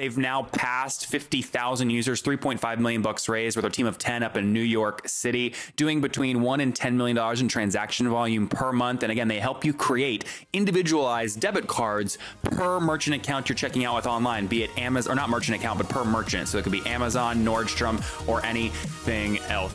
They've now passed 50,000 users, 3.5 million bucks raised with a team of 10 up in New York City, doing between 1 and 10 million dollars in transaction volume per month. And again, they help you create individualized debit cards per merchant account you're checking out with online, be it Amazon or not merchant account, but per merchant. So it could be Amazon, Nordstrom, or anything else.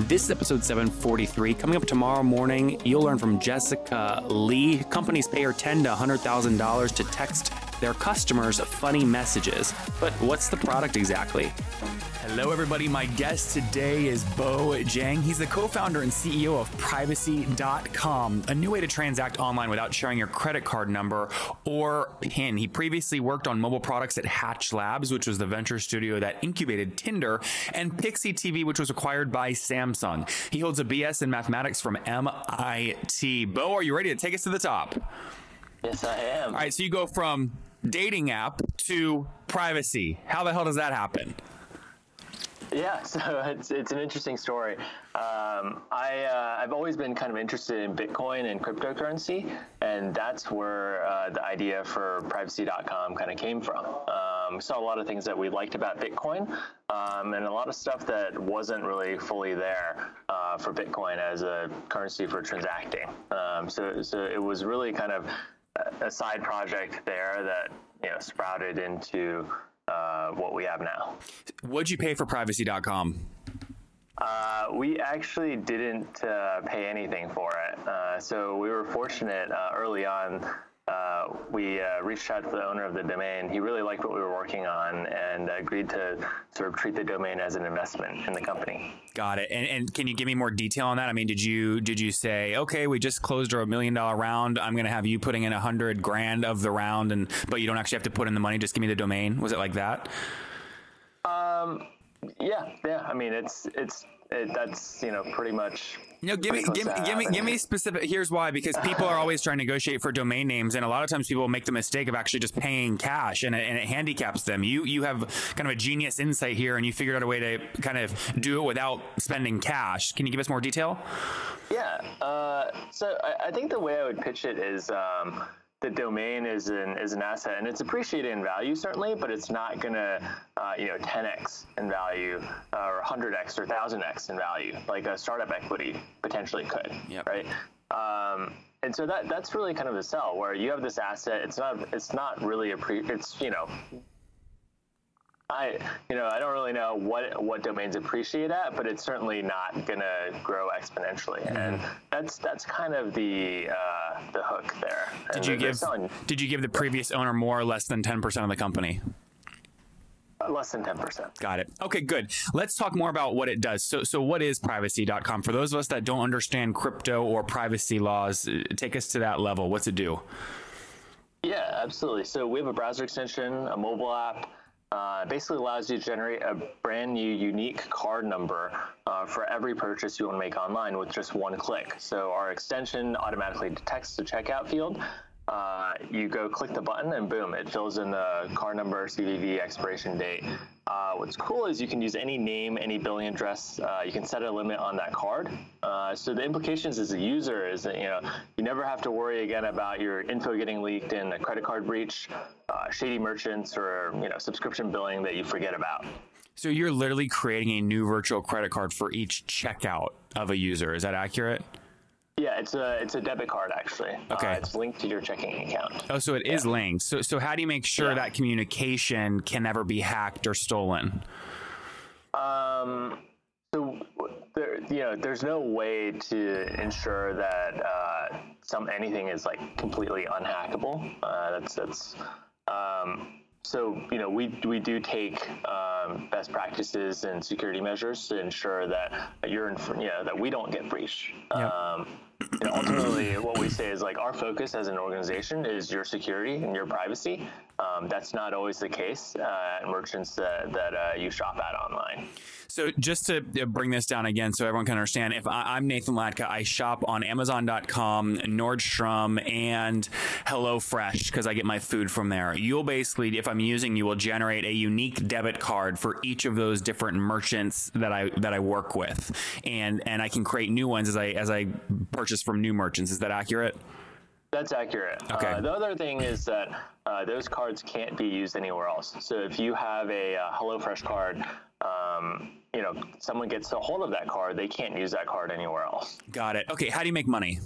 This is episode 743. Coming up tomorrow morning, you'll learn from Jessica Lee. Companies pay her 10 to $100,000 to text their customers funny messages. But what's the product exactly? Hello, everybody. My guest today is Bo Jiang. He's the co founder and CEO of Privacy.com, a new way to transact online without sharing your credit card number or PIN. He previously worked on mobile products at Hatch Labs, which was the venture studio that incubated Tinder, and Pixie TV, which was acquired by Samsung. He holds a BS in mathematics from MIT. Bo, are you ready to take us to the top? Yes, I am. All right, so you go from dating app to privacy. How the hell does that happen? Yeah, so it's it's an interesting story. Um, I uh, I've always been kind of interested in Bitcoin and cryptocurrency, and that's where uh, the idea for Privacy.com kind of came from. Um, we saw a lot of things that we liked about Bitcoin, um, and a lot of stuff that wasn't really fully there uh, for Bitcoin as a currency for transacting. Um, so so it was really kind of a side project there that you know sprouted into uh, what we have now. What'd you pay for privacy.com? Uh, we actually didn't uh, pay anything for it. Uh, so we were fortunate uh, early on. Uh, we reached out to the owner of the domain. He really liked what we were working on and agreed to sort of treat the domain as an investment in the company. Got it. And, and can you give me more detail on that? I mean, did you did you say, okay, we just closed our million dollar round. I'm going to have you putting in a hundred grand of the round, and but you don't actually have to put in the money. Just give me the domain. Was it like that? Um, yeah, yeah. I mean, it's it's it, that's you know pretty much. Know, give me give, give me give me specific. Here's why: because people are always trying to negotiate for domain names, and a lot of times people make the mistake of actually just paying cash, and it, and it handicaps them. You you have kind of a genius insight here, and you figured out a way to kind of do it without spending cash. Can you give us more detail? Yeah. Uh, so I, I, think the way I would pitch it is. Um, the domain is an is an asset and it's appreciated in value certainly, but it's not gonna uh, you know 10x in value uh, or 100x or 1000x in value like a startup equity potentially could. Yep. Right. Um, and so that that's really kind of the sell where you have this asset. It's not it's not really a pre. It's you know I, you know, I don't really know what what domains appreciate at, but it's certainly not going to grow exponentially, mm-hmm. and that's that's kind of the uh, the hook there. Did and you give selling, Did you give the previous owner more or less than ten percent of the company? Uh, less than 10%. Got it. Okay, good. Let's talk more about what it does. So, so what is privacy.com? For those of us that don't understand crypto or privacy laws, uh, take us to that level. What's it do? Yeah, absolutely. So, we have a browser extension, a mobile app, uh, basically allows you to generate a brand new unique card number uh, for every purchase you want to make online with just one click. So our extension automatically detects the checkout field. Uh, you go click the button and boom, it fills in the card number, CVV, expiration date, uh, what's cool is you can use any name, any billing address. Uh, you can set a limit on that card. Uh, so the implications as a user is that you know you never have to worry again about your info getting leaked in a credit card breach, uh, shady merchants, or you know subscription billing that you forget about. So you're literally creating a new virtual credit card for each checkout of a user. Is that accurate? Yeah, it's a it's a debit card actually. Okay, uh, it's linked to your checking account. Oh, so it yeah. is linked. So so how do you make sure yeah. that communication can never be hacked or stolen? Um, so there, you know, there's no way to ensure that uh, some anything is like completely unhackable. Uh, that's that's. Um, so you know we we do take um, best practices and security measures to ensure that you're in, you know that we don't get breached. Yep. Um, ultimately, what we say is like our focus as an organization is your security and your privacy. Um, that's not always the case uh, at merchants that, that uh, you shop at online. So just to bring this down again, so everyone can understand, if I, am Nathan Latka, I shop on Amazon.com, Nordstrom, and HelloFresh because I get my food from there. You'll basically, if I'm using, you will generate a unique debit card for each of those different merchants that I that I work with, and and I can create new ones as I as I purchase from new merchants. Is that accurate? That's accurate. Okay. Uh, the other thing is that uh, those cards can't be used anywhere else. So if you have a uh, HelloFresh card, um, you know, someone gets a hold of that card, they can't use that card anywhere else. Got it. Okay. How do you make money?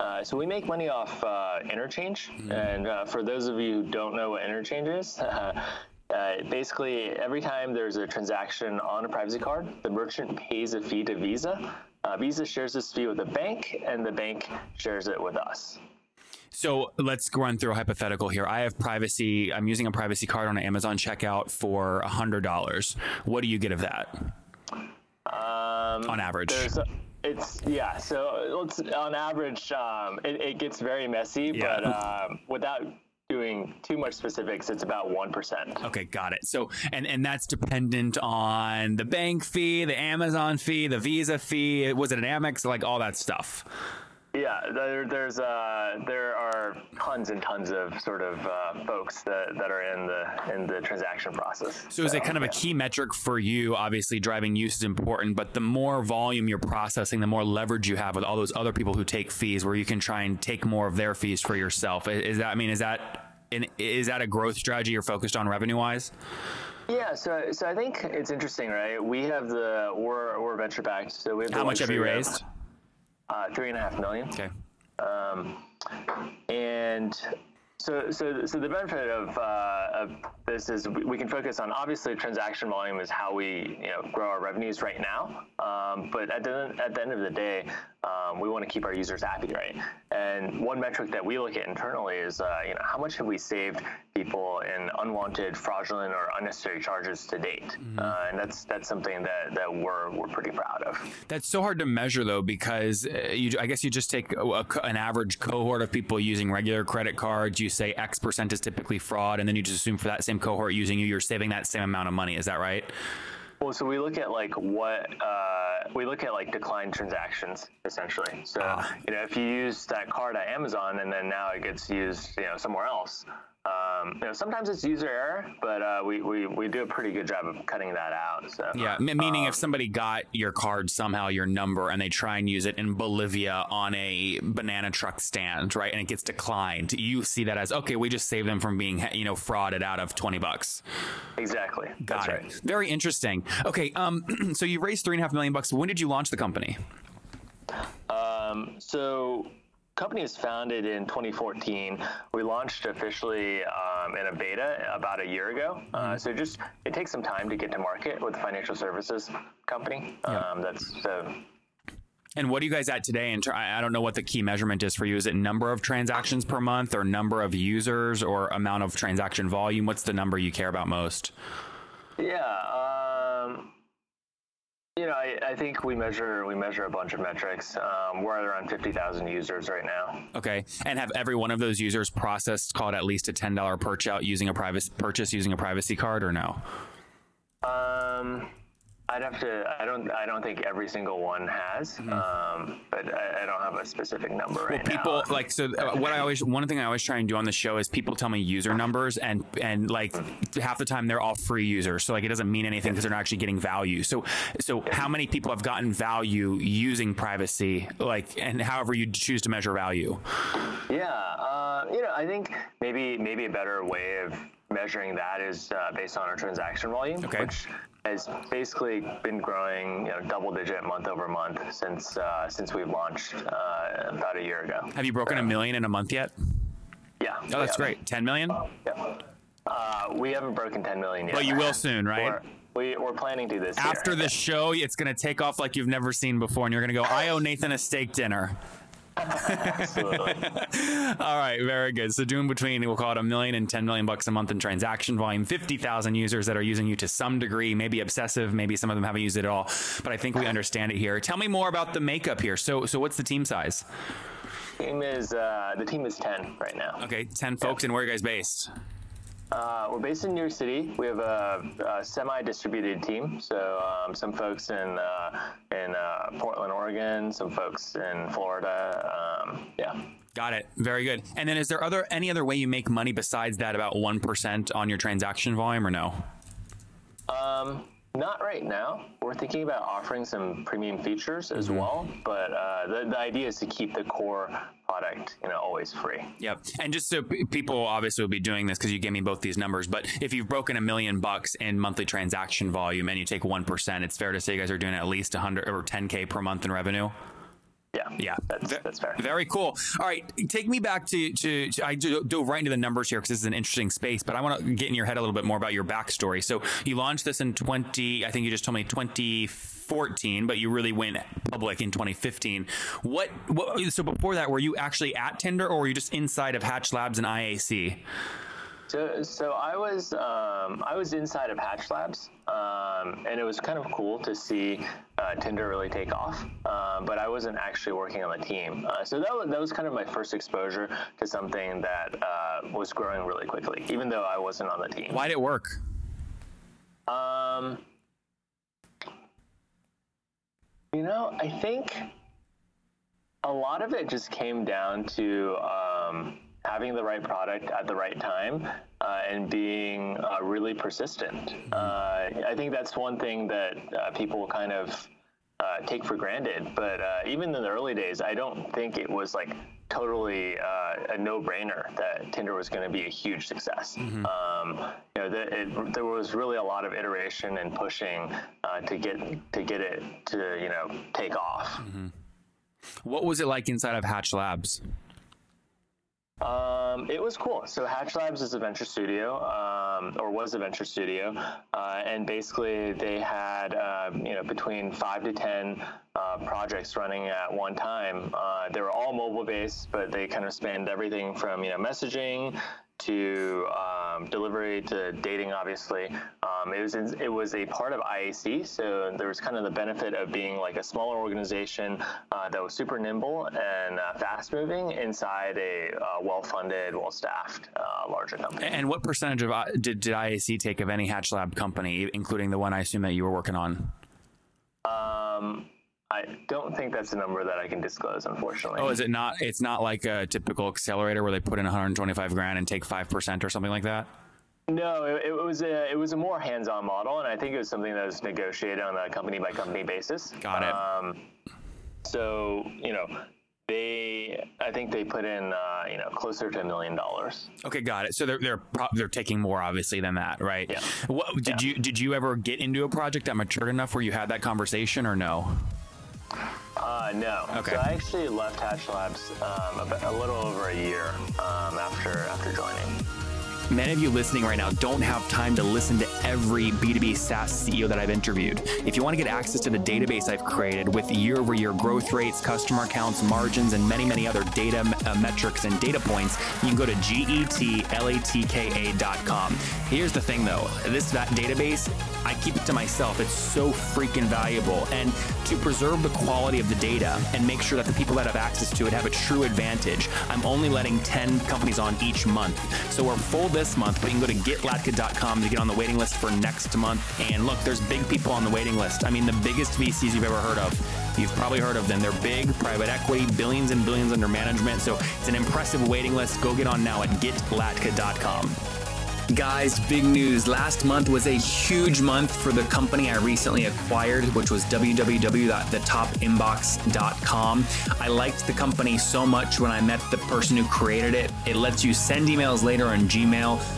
Uh, so we make money off uh, interchange, mm-hmm. and uh, for those of you who don't know what interchange is, uh, basically every time there's a transaction on a privacy card, the merchant pays a fee to Visa. Uh, Visa shares this fee with the bank, and the bank shares it with us. So let's run through a hypothetical here. I have privacy. I'm using a privacy card on an Amazon checkout for hundred dollars. What do you get of that? Um, on average. A, it's yeah. So let's on average, um, it, it, gets very messy, yeah. but um, without doing too much specifics, it's about one percent. Okay, got it. So and and that's dependent on the bank fee, the Amazon fee, the Visa fee. Was it an Amex? Like all that stuff. Yeah, there, there's uh, there are tons and tons of sort of uh, folks that, that are in the in the transaction process. So, so is it kind of yeah. a key metric for you? Obviously, driving use is important, but the more volume you're processing, the more leverage you have with all those other people who take fees, where you can try and take more of their fees for yourself. Is that I mean, is that is that a growth strategy you're focused on revenue wise? Yeah, so so I think it's interesting, right? We have the we're we're venture backed, so we have how much have you raised? Uh, three and a half million. Okay. Um, and so, so, so the benefit of, uh, of this is we, we, can focus on obviously transaction volume is how we you know grow our revenues right now. Um, but at the at the end of the day, um, we want to keep our users happy, right? And one metric that we look at internally is, uh, you know, how much have we saved people in unwanted, fraudulent, or unnecessary charges to date? Mm-hmm. Uh, and that's that's something that, that we're we're pretty proud of. That's so hard to measure though, because uh, you, I guess you just take a, an average cohort of people using regular credit cards. You say X percent is typically fraud, and then you just assume for that same cohort using you, you're saving that same amount of money. Is that right? Well, so we look at like what uh, we look at like declined transactions essentially. So uh, you know, if you use that card at Amazon and then now it gets used, you know, somewhere else, um, you know, sometimes it's user error, but uh, we, we we do a pretty good job of cutting that out. So yeah, meaning um, if somebody got your card somehow, your number, and they try and use it in Bolivia on a banana truck stand, right, and it gets declined, you see that as okay, we just saved them from being you know frauded out of twenty bucks. Exactly. Got That's it. Right. Very interesting. Okay, um, so you raised three and a half million bucks. When did you launch the company? Um, so company was founded in 2014. We launched officially um, in a beta about a year ago. Uh, mm-hmm. so just it takes some time to get to market with a financial services company. Yeah. Um, that's so. And what are you guys at today? And I don't know what the key measurement is for you. Is it number of transactions per month, or number of users, or amount of transaction volume? What's the number you care about most? Yeah. Um, you know, I, I, think we measure we measure a bunch of metrics. Um, we're at around fifty thousand users right now. Okay, and have every one of those users processed called at least a ten dollar purchase out using a private purchase using a privacy card or no? Um, I'd have to. I don't. I don't think every single one has. Mm-hmm. Um, but I, I, don't have a specific number right well, people now. like so. Uh, what I always one thing I always try and do on the show is people tell me user numbers and and like half the time they're all free users. So like it doesn't mean anything because they're not actually getting value. So so how many people have gotten value using privacy? Like and however you choose to measure value. Yeah. Uh, you know, I think maybe maybe a better way of measuring that is uh, based on our transaction volume, okay. which has basically been growing, you know, double digit month over month since uh, since we launched uh, about a year ago. Have you broken a million in a month yet? Yeah. Oh, that's great. Ten million? Yeah. Uh, we haven't broken 10 million yet. But you will soon, right? we, we're planning to this After year. the show, it's going to take off like you've never seen before, and you're going to go, I owe Nathan a steak dinner. Absolutely. All right, very good. So doing between we'll call it a million and 10 million bucks a month in transaction volume, 50,000 users that are using you to some degree, maybe obsessive, maybe some of them haven't used it at all, but I think we understand it here. Tell me more about the makeup here. So so what's the team size? Team is uh, the team is 10 right now. Okay, 10 folks, yeah. and where are you guys based? Uh, we're based in New York City. We have a, a semi-distributed team. So um, some folks in uh, in uh, Portland, Oregon, some folks in Florida. Um, yeah. Got it. Very good. And then, is there other any other way you make money besides that about one percent on your transaction volume, or no? Um, not right now. We're thinking about offering some premium features as well, but uh, the, the idea is to keep the core product, you know, always free. Yep. And just so p- people obviously will be doing this because you gave me both these numbers, but if you've broken a million bucks in monthly transaction volume and you take 1%, it's fair to say you guys are doing at least 100 or 10K per month in revenue. Yeah, Yeah, that's Ve- that's fair. Very cool. All right, take me back to to, to I do- dove right into the numbers here because this is an interesting space. But I want to get in your head a little bit more about your backstory. So you launched this in twenty. I think you just told me twenty fourteen, but you really went public in twenty fifteen. What? What? So before that, were you actually at Tinder, or were you just inside of Hatch Labs and IAC? So, so I was um, I was inside of Hatch Labs, um, and it was kind of cool to see uh, Tinder really take off. Um, but I wasn't actually working on the team, uh, so that was, that was kind of my first exposure to something that uh, was growing really quickly, even though I wasn't on the team. Why did it work? Um, you know, I think a lot of it just came down to um, having the right product at the right time uh, and being uh, really persistent. Uh, I think that's one thing that uh, people kind of uh, take for granted. But uh, even in the early days, I don't think it was like totally uh, a no-brainer that Tinder was going to be a huge success. Um, you know, the, it, there was really a lot of iteration and pushing uh, to get to get it to you know take off. What was it like inside of Hatch Labs? Um, it was cool. So Hatch Labs is a venture studio, um, or was a venture studio, uh, and basically they had uh, you know between five to ten uh, projects running at one time. Uh, they were all mobile based, but they kind of spanned everything from you know messaging to um, delivery to dating. Obviously, um, it was in, it was a part of IAC, so there was kind of the benefit of being like a smaller organization uh, that was super nimble and uh, fast moving inside a uh, well funded, well staffed uh, larger company. And what percentage of uh, did, did IAC take of any Hatch Lab company, including the one I assume that you were working on? Um, I don't think that's a number that I can disclose, unfortunately. Oh, is it not? It's not like a typical accelerator where they put in 125 grand and take five percent or something like that. No, it, it was a it was a more hands-on model, and I think it was something that was negotiated on a company by company basis. Got it. Um, so you know, they I think they put in uh, you know closer to a million dollars. Okay, got it. So they're they're pro- they're taking more obviously than that, right? Yeah. What did you did you ever get into a project that matured enough where you had that conversation or no? Uh, no. Okay. So I actually left Hatch Labs um, a little over a year um, after after joining. Many of you listening right now don't have time to listen to every B2B SaaS CEO that I've interviewed. If you want to get access to the database I've created with year over year growth rates, customer accounts, margins, and many, many other data uh, metrics and data points, you can go to getlatka.com. Here's the thing though this database, I keep it to myself. It's so freaking valuable. And to preserve the quality of the data and make sure that the people that have access to it have a true advantage, I'm only letting 10 companies on each month. So we're full this month, but you can go to getlatka.com to get on the waiting list for next month. And look, there's big people on the waiting list. I mean, the biggest VCs you've ever heard of. You've probably heard of them. They're big, private equity, billions and billions under management. So it's an impressive waiting list. Go get on now at getlatka.com. Guys, big news. Last month was a huge month for the company I recently acquired, which was www.thetopinbox.com. I liked the company so much when I met the person who created it. It lets you send emails later on Gmail,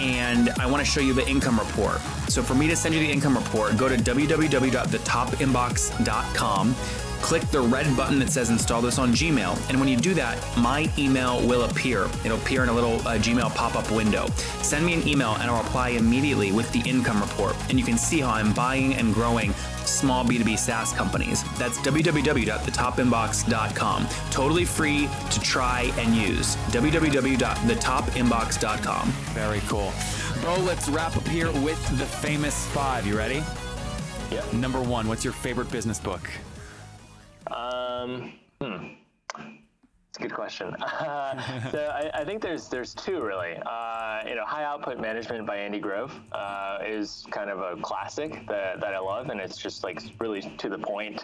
and I want to show you the income report. So for me to send you the income report, go to www.thetopinbox.com. click the red button that says install this on Gmail. And when you do that, my email will appear. It'll appear in a little uh, Gmail pop up window. Send me an email and I'll reply immediately with the income report. And you can see how I'm buying and growing small B2B SaaS companies. That's www.thetopinbox.com. Totally free to try and use. www.thetopinbox.com. Very cool. Bo, let's wrap up here with the famous five. You ready? Yeah. Number one, what's your favorite business book? Um, hmm. It's a good question. Uh, so I, I, think there's there's two really. Uh, you know, High Output Management by Andy Grove uh, is kind of a classic that, that I love, and it's just like really to the point.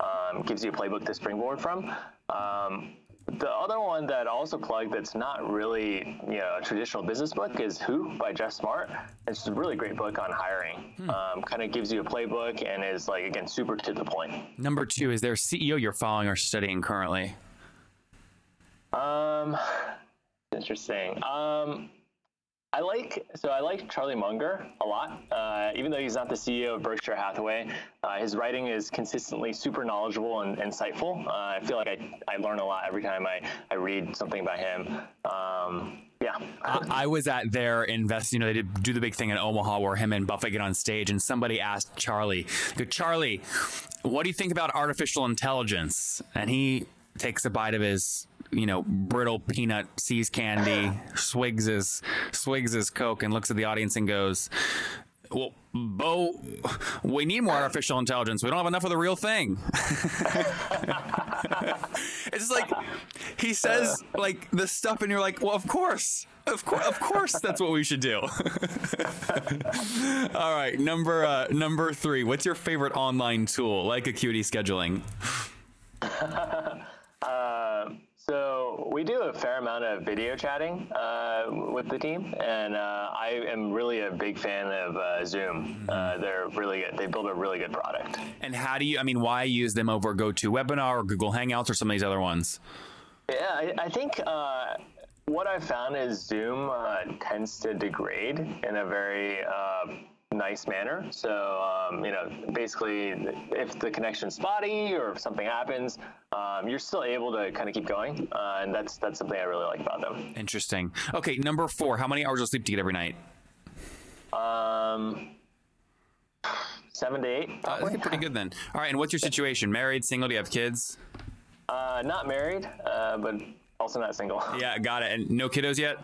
Um, gives you a playbook to springboard from. Um, the other one that I also plug that's not really you know a traditional business book is Who by Geoff Smart. It's a really great book on hiring. Hmm. Um, kind of gives you a playbook and is like again super to the point. Number two, is there a CEO you're following or studying currently? Um, interesting. Um, I like so I like Charlie Munger a lot. Uh, even though he's not the CEO of Berkshire Hathaway, uh, his writing is consistently super knowledgeable and insightful. Uh, I feel like I, I learn a lot every time I, I read something by him. Um, yeah. I, I, was at their invest. You know, they did do the big thing in Omaha where him and Buffett get on stage, and somebody asked Charlie, "Go, Charlie, what do you think about artificial intelligence?" And he takes a bite of his you know, brittle peanut See's candy, swigs his swigs his coke, and looks at the audience and goes, "Well, Bo, we need more artificial intelligence. We don't have enough of the real thing." it's like he says like the stuff, and you're like, "Well, of course." Of course, of course, that's what we should do. All right, number uh, number three. What's your favorite online tool, like Acuity scheduling? uh, so we do a fair amount of video chatting uh, with the team, and uh, I am really a big fan of uh, Zoom. Uh, mm-hmm. they're really good. They build a really good product. And how do you? I mean, why use them over GoToWebinar or Google Hangouts or some of these other ones? Yeah, I, I think uh, what I've found is Zoom uh, tends to degrade in a very nice manner. So, um, you know, basically, if the connection's spotty or if something happens, um, you're still able to kind of keep going, uh, and that's that's something I really like about them. Interesting. Okay, number four. How many hours of sleep do you get every night? Um, seven to eight. Uh, pretty good then. All right, and what's your situation? Married, single? Do you have kids? Uh, not married, uh, but also not single. Yeah, got it. And no kiddos yet?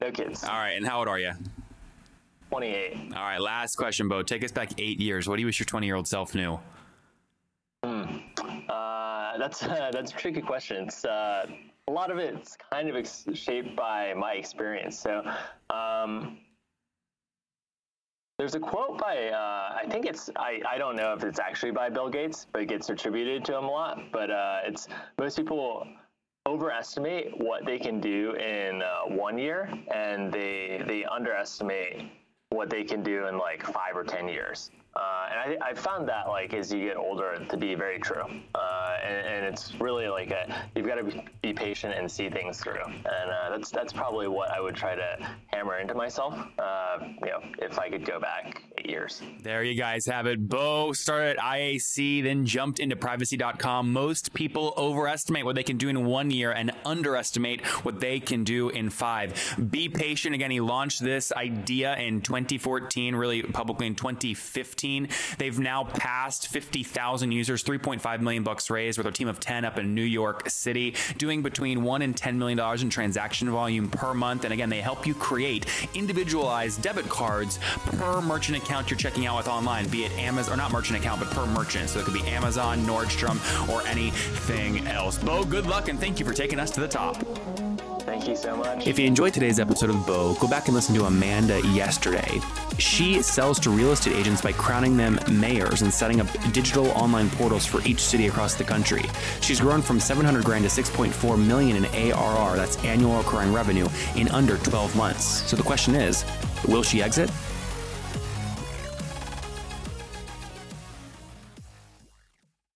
No kids. All right, and how old are you? 28. All right, last question, Bo. Take us back eight years. What do you wish your 20 year old self knew? Hmm. Uh, that's uh, that's a tricky question. It's uh, a lot of it's kind of ex- shaped by my experience. So, um, there's a quote by uh, I think it's I, I don't know if it's actually by Bill Gates, but it gets attributed to him a lot. But uh, it's most people overestimate what they can do in uh, one year, and they they underestimate what they can do in like five or ten years. Uh, and I, I found that like as you get older to be very true. Uh, and, and, it's really like a, you've got to be, patient and see things through. And uh, that's that's probably what I would try to hammer into myself. Uh, you know, if I could go back years. There you guys have it. Bo started at IAC, then jumped into privacy.com. Most people overestimate what they can do in one year and underestimate what they can do in five. Be patient. Again, he launched this idea in 2014, really publicly in 2015. They've now passed 50,000 users, 3.5 million bucks raised with a team of 10 up in New York City, doing between 1 and 10 million dollars in transaction volume per month. And again, they help you create individualized debit cards per merchant account you're checking out with online, be it Amazon or not merchant account, but per merchant. So it could be Amazon, Nordstrom, or anything else. Bo, good luck and thank you for taking us to the top. Thank you so much. If you enjoyed today's episode of Bo, go back and listen to Amanda yesterday. She sells to real estate agents by crowning them mayors and setting up digital online portals for each city across the country. She's grown from 700 grand to 6.4 million in ARR, that's annual recurring revenue, in under 12 months. So the question is, will she exit?